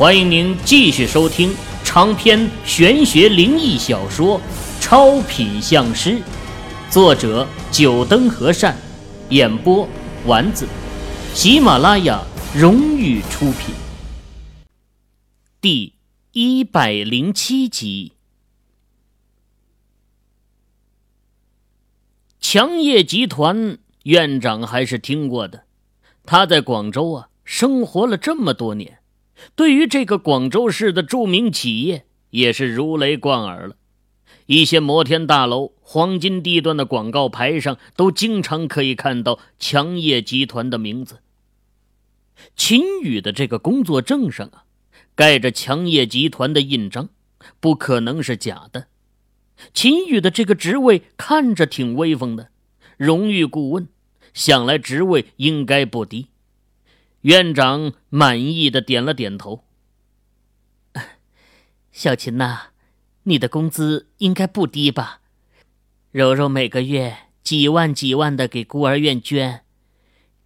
欢迎您继续收听长篇玄学灵异小说《超品相师》，作者：九灯和善，演播：丸子，喜马拉雅荣誉出品。第一百零七集，强业集团院长还是听过的，他在广州啊生活了这么多年。对于这个广州市的著名企业，也是如雷贯耳了。一些摩天大楼、黄金地段的广告牌上，都经常可以看到强业集团的名字。秦宇的这个工作证上啊，盖着强业集团的印章，不可能是假的。秦宇的这个职位看着挺威风的，荣誉顾问，想来职位应该不低。院长满意的点了点头。小秦呐，你的工资应该不低吧？柔柔每个月几万几万的给孤儿院捐，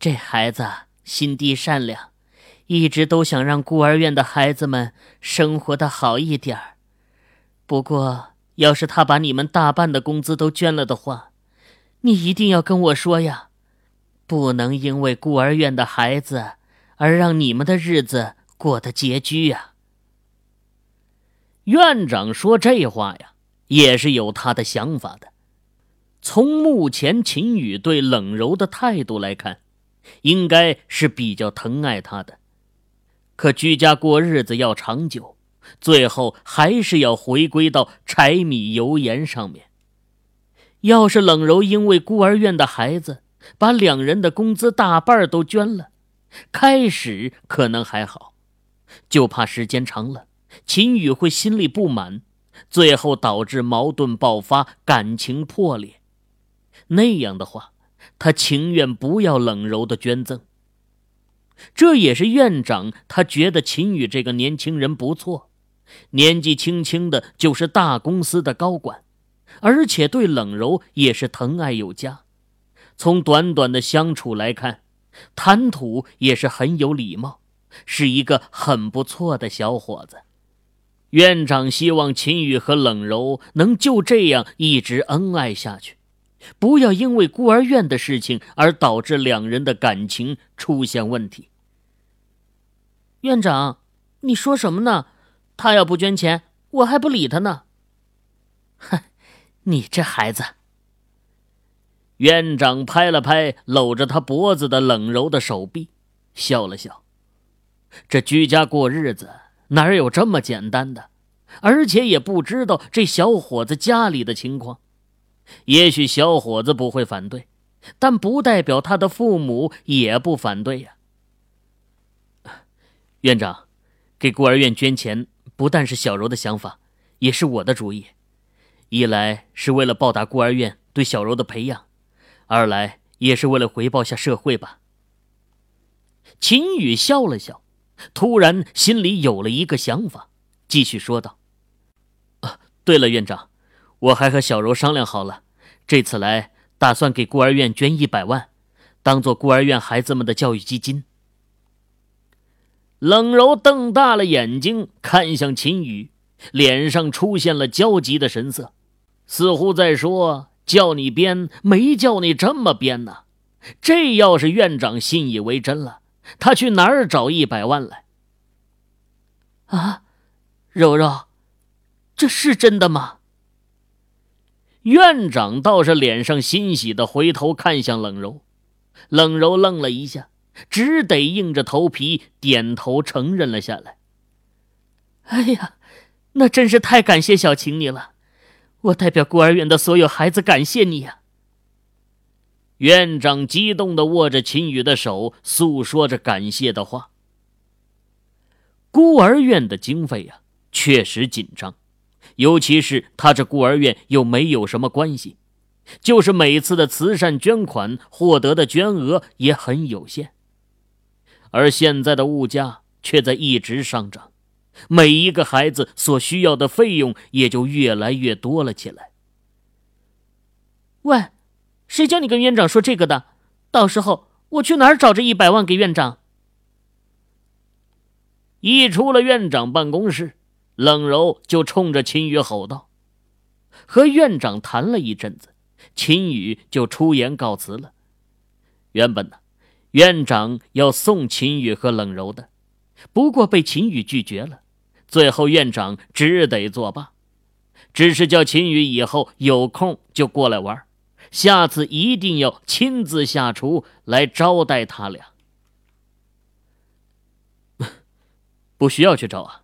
这孩子心地善良，一直都想让孤儿院的孩子们生活的好一点。不过，要是他把你们大半的工资都捐了的话，你一定要跟我说呀，不能因为孤儿院的孩子。而让你们的日子过得拮据呀！院长说这话呀，也是有他的想法的。从目前秦宇对冷柔的态度来看，应该是比较疼爱他的。可居家过日子要长久，最后还是要回归到柴米油盐上面。要是冷柔因为孤儿院的孩子，把两人的工资大半都捐了。开始可能还好，就怕时间长了，秦宇会心里不满，最后导致矛盾爆发，感情破裂。那样的话，他情愿不要冷柔的捐赠。这也是院长他觉得秦宇这个年轻人不错，年纪轻轻的就是大公司的高管，而且对冷柔也是疼爱有加。从短短的相处来看。谈吐也是很有礼貌，是一个很不错的小伙子。院长希望秦宇和冷柔能就这样一直恩爱下去，不要因为孤儿院的事情而导致两人的感情出现问题。院长，你说什么呢？他要不捐钱，我还不理他呢。哼，你这孩子。院长拍了拍搂着他脖子的冷柔的手臂，笑了笑。这居家过日子哪有这么简单的？而且也不知道这小伙子家里的情况。也许小伙子不会反对，但不代表他的父母也不反对呀。院长，给孤儿院捐钱不但是小柔的想法，也是我的主意。一来是为了报答孤儿院对小柔的培养。二来也是为了回报下社会吧。秦宇笑了笑，突然心里有了一个想法，继续说道：“啊，对了，院长，我还和小柔商量好了，这次来打算给孤儿院捐一百万，当做孤儿院孩子们的教育基金。”冷柔瞪大了眼睛看向秦宇，脸上出现了焦急的神色，似乎在说。叫你编，没叫你这么编呢。这要是院长信以为真了，他去哪儿找一百万来？啊，柔柔，这是真的吗？院长倒是脸上欣喜的回头看向冷柔，冷柔愣了一下，只得硬着头皮点头承认了下来。哎呀，那真是太感谢小晴你了。我代表孤儿院的所有孩子感谢你呀！院长激动的握着秦宇的手，诉说着感谢的话。孤儿院的经费呀，确实紧张，尤其是他这孤儿院又没有什么关系，就是每次的慈善捐款获得的捐额也很有限，而现在的物价却在一直上涨。每一个孩子所需要的费用也就越来越多了起来。喂，谁叫你跟院长说这个的？到时候我去哪儿找这一百万给院长？一出了院长办公室，冷柔就冲着秦宇吼道：“和院长谈了一阵子，秦宇就出言告辞了。原本呢，院长要送秦宇和冷柔的，不过被秦宇拒绝了。最后院长只得作罢，只是叫秦宇以后有空就过来玩，下次一定要亲自下厨来招待他俩。”不需要去找啊！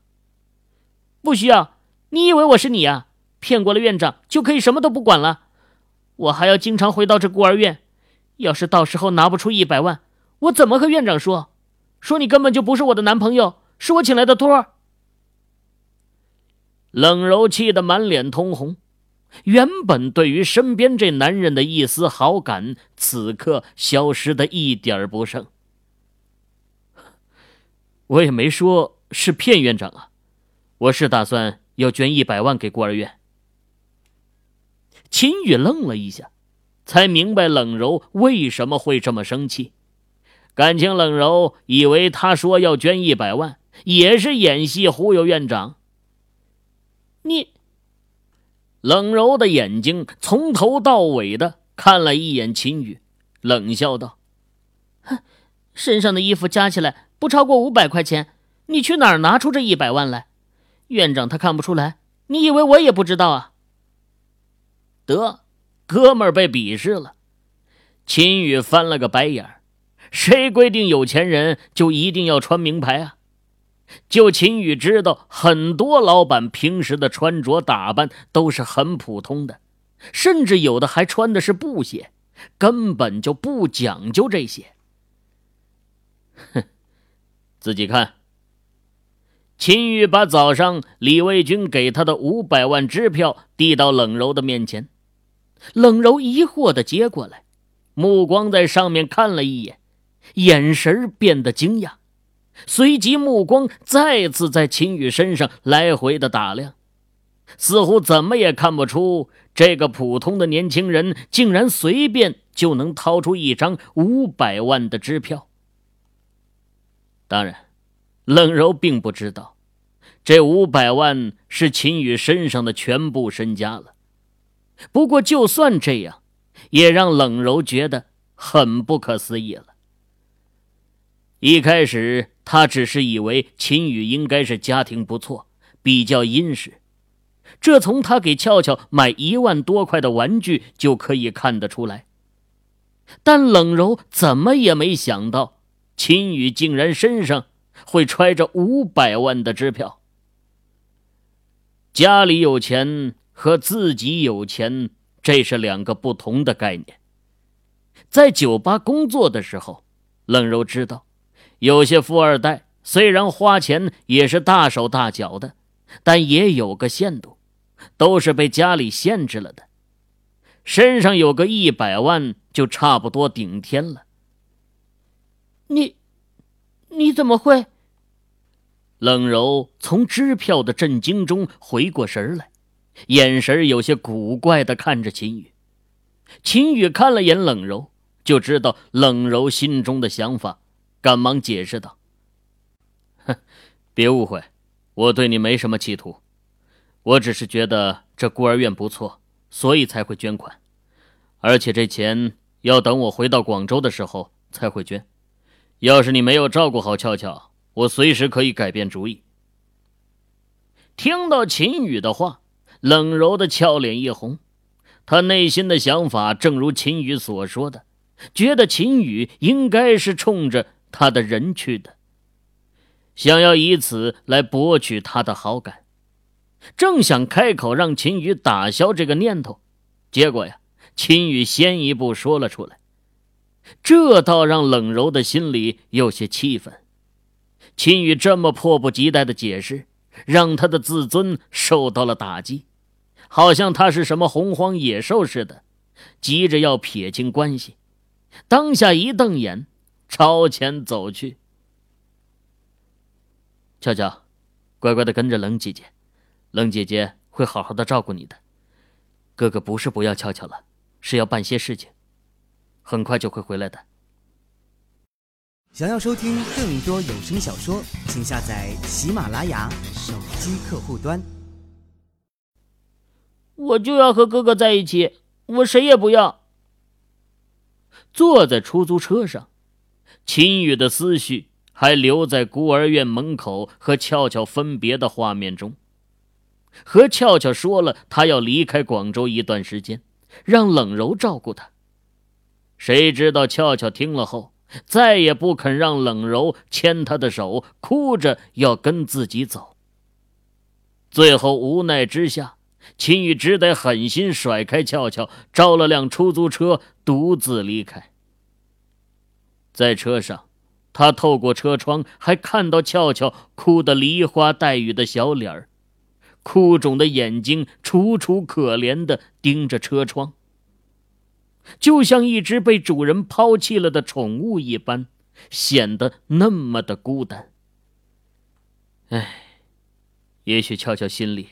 不需要！你以为我是你呀？骗过了院长就可以什么都不管了？我还要经常回到这孤儿院。要是到时候拿不出一百万，我怎么和院长说？说你根本就不是我的男朋友，是我请来的托儿。冷柔气得满脸通红，原本对于身边这男人的一丝好感，此刻消失的一点不剩。我也没说。是骗院长啊！我是打算要捐一百万给孤儿院。秦宇愣了一下，才明白冷柔为什么会这么生气。感情冷柔以为他说要捐一百万，也是演戏忽悠院长。你，冷柔的眼睛从头到尾的看了一眼秦宇，冷笑道：“哼，身上的衣服加起来不超过五百块钱。”你去哪儿拿出这一百万来？院长他看不出来，你以为我也不知道啊？得，哥们儿被鄙视了。秦宇翻了个白眼儿，谁规定有钱人就一定要穿名牌啊？就秦宇知道，很多老板平时的穿着打扮都是很普通的，甚至有的还穿的是布鞋，根本就不讲究这些。哼，自己看。秦宇把早上李卫军给他的五百万支票递到冷柔的面前，冷柔疑惑的接过来，目光在上面看了一眼，眼神变得惊讶，随即目光再次在秦宇身上来回的打量，似乎怎么也看不出这个普通的年轻人竟然随便就能掏出一张五百万的支票。当然。冷柔并不知道，这五百万是秦宇身上的全部身家了。不过，就算这样，也让冷柔觉得很不可思议了。一开始，他只是以为秦宇应该是家庭不错，比较殷实，这从他给俏俏买一万多块的玩具就可以看得出来。但冷柔怎么也没想到，秦宇竟然身上……会揣着五百万的支票。家里有钱和自己有钱，这是两个不同的概念。在酒吧工作的时候，冷柔知道，有些富二代虽然花钱也是大手大脚的，但也有个限度，都是被家里限制了的。身上有个一百万就差不多顶天了。你。你怎么会？冷柔从支票的震惊中回过神来，眼神有些古怪的看着秦宇。秦宇看了眼冷柔，就知道冷柔心中的想法，赶忙解释道：“哼，别误会，我对你没什么企图，我只是觉得这孤儿院不错，所以才会捐款，而且这钱要等我回到广州的时候才会捐。”要是你没有照顾好俏俏，我随时可以改变主意。听到秦宇的话，冷柔的俏脸一红，他内心的想法正如秦宇所说的，觉得秦宇应该是冲着他的人去的，想要以此来博取他的好感。正想开口让秦宇打消这个念头，结果呀，秦宇先一步说了出来。这倒让冷柔的心里有些气愤。秦宇这么迫不及待的解释，让他的自尊受到了打击，好像他是什么洪荒野兽似的，急着要撇清关系。当下一瞪眼，朝前走去。俏俏，乖乖的跟着冷姐姐，冷姐姐会好好的照顾你的。哥哥不是不要俏俏了，是要办些事情。很快就会回来的。想要收听更多有声小说，请下载喜马拉雅手机客户端。我就要和哥哥在一起，我谁也不要。坐在出租车上，秦宇的思绪还留在孤儿院门口和俏俏分别的画面中。和俏俏说了，他要离开广州一段时间，让冷柔照顾他。谁知道俏俏听了后，再也不肯让冷柔牵他的手，哭着要跟自己走。最后无奈之下，秦宇只得狠心甩开俏俏，招了辆出租车，独自离开。在车上，他透过车窗还看到俏俏哭得梨花带雨的小脸儿。哭肿的眼睛楚楚可怜的盯着车窗，就像一只被主人抛弃了的宠物一般，显得那么的孤单。唉，也许俏俏心里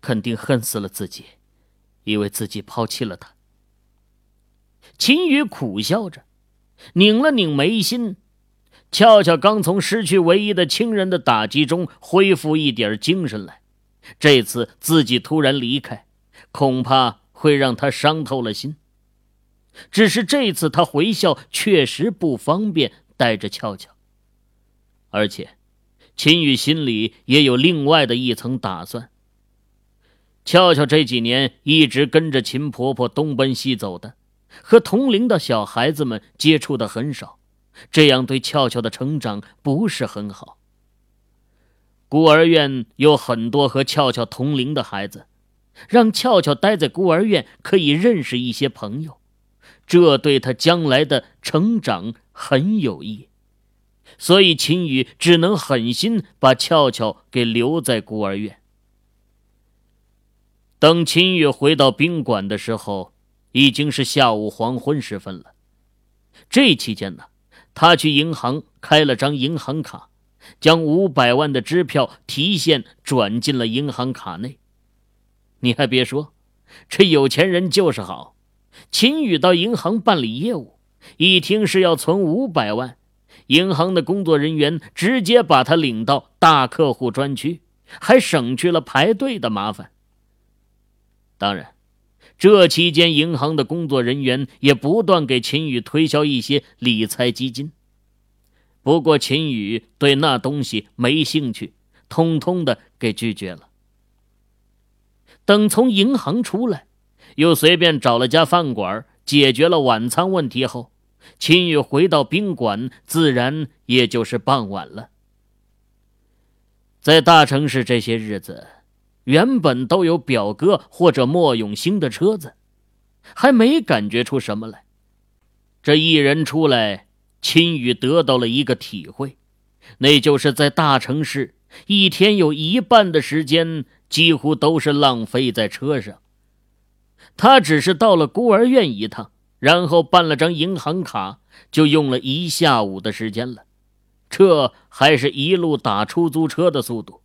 肯定恨死了自己，以为自己抛弃了他。秦宇苦笑着，拧了拧眉心。俏俏刚从失去唯一的亲人的打击中恢复一点精神来。这次自己突然离开，恐怕会让他伤透了心。只是这次他回校确实不方便带着俏俏，而且秦宇心里也有另外的一层打算。俏俏这几年一直跟着秦婆婆东奔西走的，和同龄的小孩子们接触的很少，这样对俏俏的成长不是很好。孤儿院有很多和俏俏同龄的孩子，让俏俏待在孤儿院可以认识一些朋友，这对他将来的成长很有益。所以秦宇只能狠心把俏俏给留在孤儿院。等秦宇回到宾馆的时候，已经是下午黄昏时分了。这期间呢，他去银行开了张银行卡。将五百万的支票提现转进了银行卡内。你还别说，这有钱人就是好。秦宇到银行办理业务，一听是要存五百万，银行的工作人员直接把他领到大客户专区，还省去了排队的麻烦。当然，这期间银行的工作人员也不断给秦宇推销一些理财基金。不过秦宇对那东西没兴趣，通通的给拒绝了。等从银行出来，又随便找了家饭馆解决了晚餐问题后，秦宇回到宾馆，自然也就是傍晚了。在大城市这些日子，原本都有表哥或者莫永兴的车子，还没感觉出什么来。这一人出来。秦宇得到了一个体会，那就是在大城市，一天有一半的时间几乎都是浪费在车上。他只是到了孤儿院一趟，然后办了张银行卡，就用了一下午的时间了。这还是一路打出租车的速度，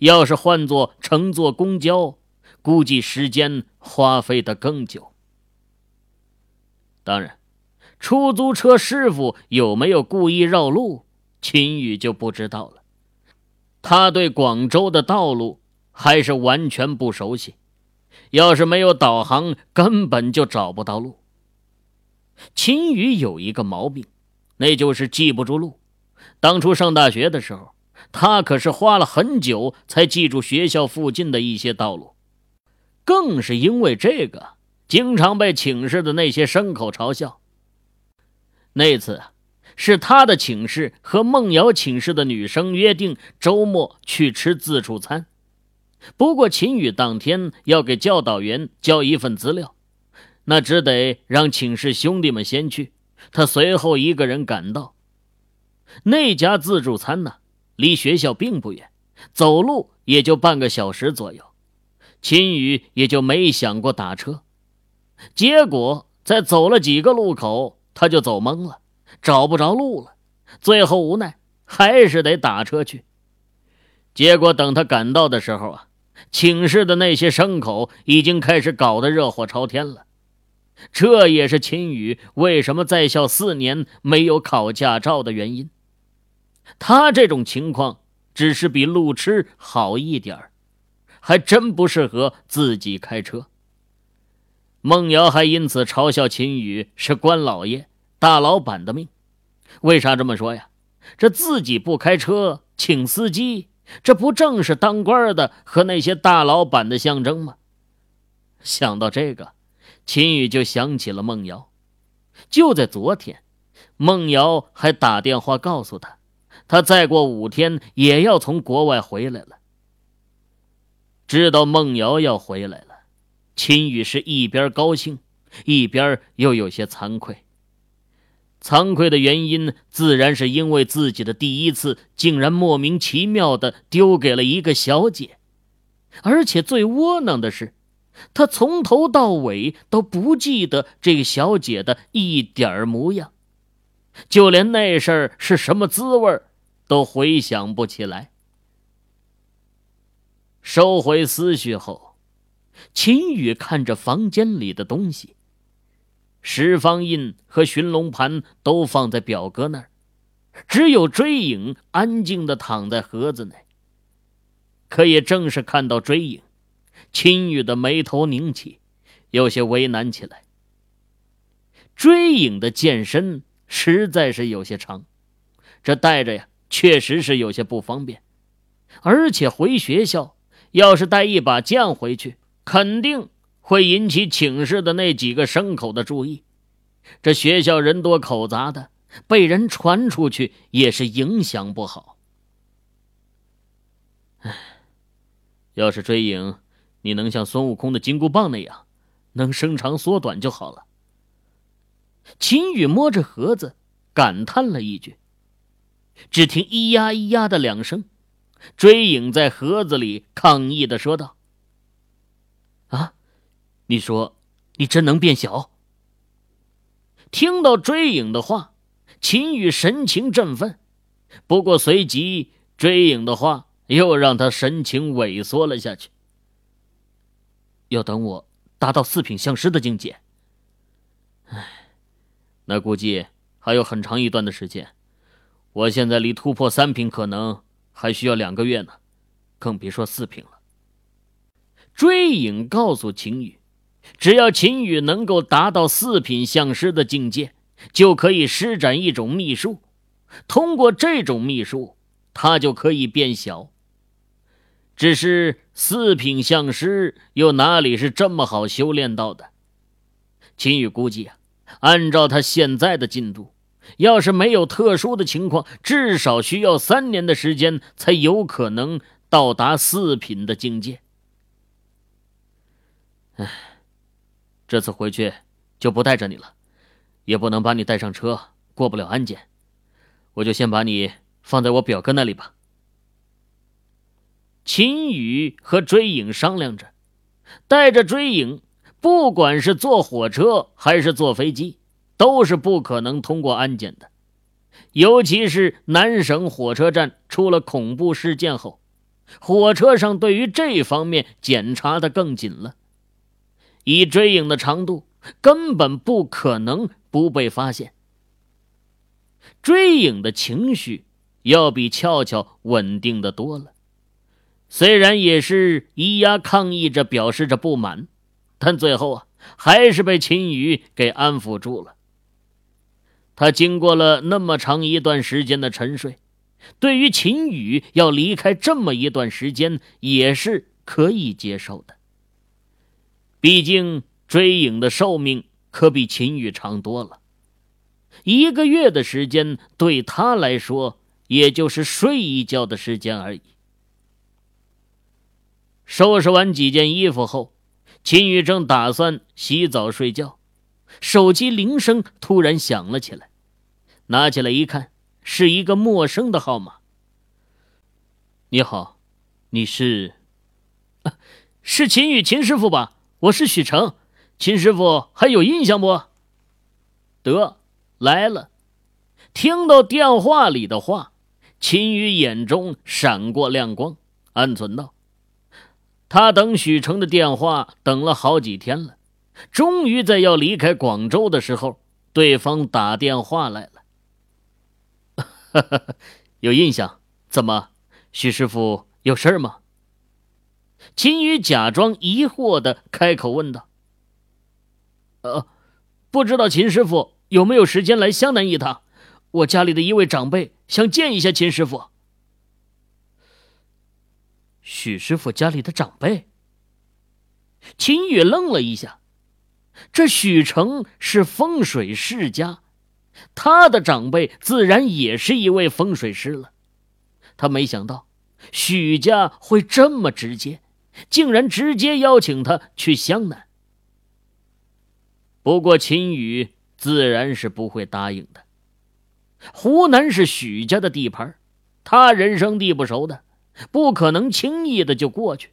要是换做乘坐公交，估计时间花费的更久。当然。出租车师傅有没有故意绕路？秦宇就不知道了。他对广州的道路还是完全不熟悉，要是没有导航，根本就找不到路。秦宇有一个毛病，那就是记不住路。当初上大学的时候，他可是花了很久才记住学校附近的一些道路。更是因为这个，经常被寝室的那些牲口嘲笑。那次，是他的寝室和梦瑶寝室的女生约定周末去吃自助餐。不过秦宇当天要给教导员交一份资料，那只得让寝室兄弟们先去，他随后一个人赶到。那家自助餐呢，离学校并不远，走路也就半个小时左右。秦宇也就没想过打车，结果在走了几个路口。他就走懵了，找不着路了，最后无奈还是得打车去。结果等他赶到的时候啊，寝室的那些牲口已经开始搞得热火朝天了。这也是秦宇为什么在校四年没有考驾照的原因。他这种情况只是比路痴好一点还真不适合自己开车。孟瑶还因此嘲笑秦宇是官老爷、大老板的命。为啥这么说呀？这自己不开车，请司机，这不正是当官的和那些大老板的象征吗？想到这个，秦宇就想起了孟瑶。就在昨天，孟瑶还打电话告诉他。他再过五天也要从国外回来了。知道孟瑶要回来了，秦宇是一边高兴，一边又有些惭愧。惭愧的原因，自然是因为自己的第一次竟然莫名其妙的丢给了一个小姐，而且最窝囊的是，他从头到尾都不记得这个小姐的一点模样，就连那事儿是什么滋味儿。都回想不起来。收回思绪后，秦宇看着房间里的东西，十方印和寻龙盘都放在表哥那儿，只有追影安静的躺在盒子内。可也正是看到追影，秦宇的眉头拧起，有些为难起来。追影的剑身实在是有些长，这带着呀。确实是有些不方便，而且回学校要是带一把剑回去，肯定会引起寝室的那几个牲口的注意。这学校人多口杂的，被人传出去也是影响不好。唉，要是追影，你能像孙悟空的金箍棒那样，能伸长缩短就好了。秦宇摸着盒子，感叹了一句。只听“咿呀咿呀”的两声，追影在盒子里抗议的说道：“啊，你说你真能变小？”听到追影的话，秦宇神情振奋，不过随即追影的话又让他神情萎缩了下去。要等我达到四品相师的境界，唉，那估计还有很长一段的时间。我现在离突破三品可能还需要两个月呢，更别说四品了。追影告诉秦羽，只要秦羽能够达到四品相师的境界，就可以施展一种秘术，通过这种秘术，他就可以变小。只是四品相师又哪里是这么好修炼到的？秦羽估计啊，按照他现在的进度。要是没有特殊的情况，至少需要三年的时间才有可能到达四品的境界。唉，这次回去就不带着你了，也不能把你带上车，过不了安检。我就先把你放在我表哥那里吧。秦宇和追影商量着，带着追影，不管是坐火车还是坐飞机。都是不可能通过安检的，尤其是南省火车站出了恐怖事件后，火车上对于这方面检查的更紧了。以追影的长度，根本不可能不被发现。追影的情绪要比俏俏稳定的多了，虽然也是咿呀抗议着表示着不满，但最后啊，还是被秦宇给安抚住了。他经过了那么长一段时间的沉睡，对于秦羽要离开这么一段时间也是可以接受的。毕竟追影的寿命可比秦羽长多了，一个月的时间对他来说也就是睡一觉的时间而已。收拾完几件衣服后，秦羽正打算洗澡睡觉，手机铃声突然响了起来。拿起来一看，是一个陌生的号码。你好，你是？是秦宇秦师傅吧？我是许成，秦师傅还有印象不？得来了。听到电话里的话，秦宇眼中闪过亮光，暗存道：“他等许成的电话等了好几天了，终于在要离开广州的时候，对方打电话来了。哈 哈有印象？怎么，许师傅有事吗？秦宇假装疑惑的开口问道：“呃，不知道秦师傅有没有时间来湘南一趟？我家里的一位长辈想见一下秦师傅。”许师傅家里的长辈。秦宇愣了一下，这许成是风水世家，他的长辈自然也是一位风水师了。他没想到许家会这么直接，竟然直接邀请他去湘南。不过秦宇自然是不会答应的。湖南是许家的地盘，他人生地不熟的，不可能轻易的就过去。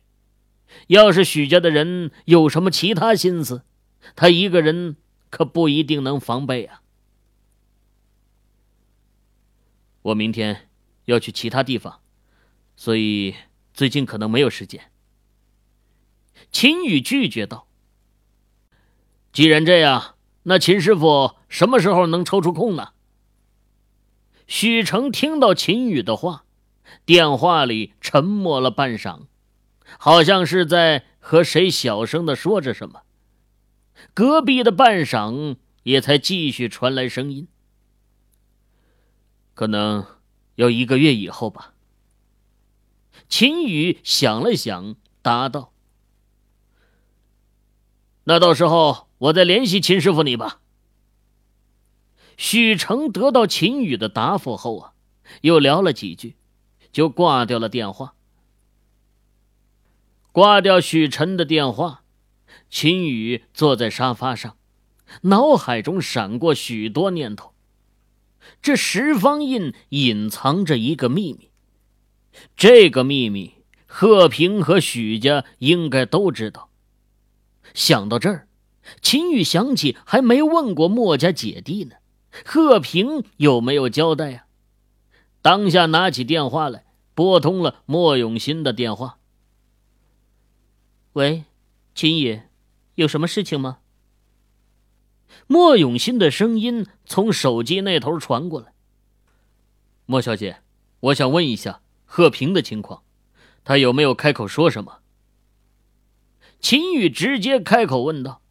要是许家的人有什么其他心思，他一个人可不一定能防备啊。我明天要去其他地方，所以最近可能没有时间。秦宇拒绝道：“既然这样，那秦师傅什么时候能抽出空呢？”许成听到秦宇的话，电话里沉默了半晌。好像是在和谁小声的说着什么，隔壁的半晌也才继续传来声音。可能要一个月以后吧。秦宇想了想，答道：“那到时候我再联系秦师傅你吧。”许成得到秦宇的答复后啊，又聊了几句，就挂掉了电话。挂掉许晨的电话，秦宇坐在沙发上，脑海中闪过许多念头。这十方印隐藏着一个秘密，这个秘密贺平和许家应该都知道。想到这儿，秦宇想起还没问过莫家姐弟呢，贺平有没有交代呀？当下拿起电话来，拨通了莫永新的电话。喂，秦宇，有什么事情吗？莫永新的声音从手机那头传过来。莫小姐，我想问一下贺平的情况，他有没有开口说什么？秦宇直接开口问道。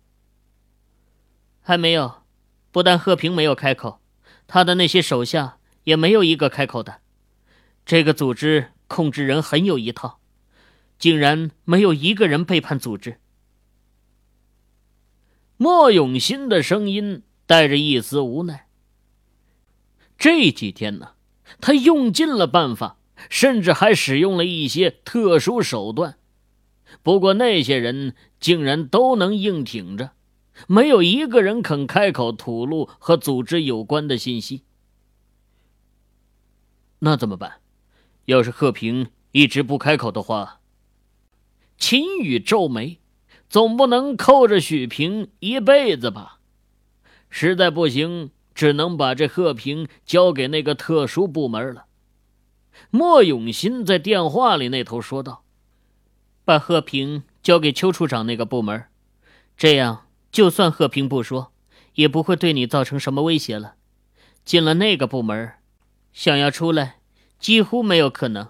还没有，不但贺平没有开口，他的那些手下也没有一个开口的。这个组织控制人很有一套。竟然没有一个人背叛组织。莫永新的声音带着一丝无奈。这几天呢，他用尽了办法，甚至还使用了一些特殊手段，不过那些人竟然都能硬挺着，没有一个人肯开口吐露和组织有关的信息。那怎么办？要是贺平一直不开口的话？秦宇皱眉，总不能扣着许平一辈子吧？实在不行，只能把这贺平交给那个特殊部门了。莫永新在电话里那头说道：“把贺平交给邱处长那个部门，这样就算贺平不说，也不会对你造成什么威胁了。进了那个部门，想要出来，几乎没有可能。”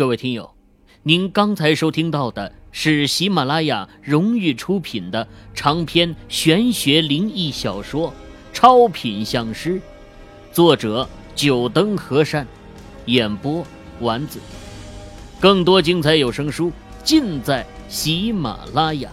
各位听友，您刚才收听到的是喜马拉雅荣誉出品的长篇玄学灵异小说《超品相师》，作者九灯和善，演播丸子。更多精彩有声书尽在喜马拉雅。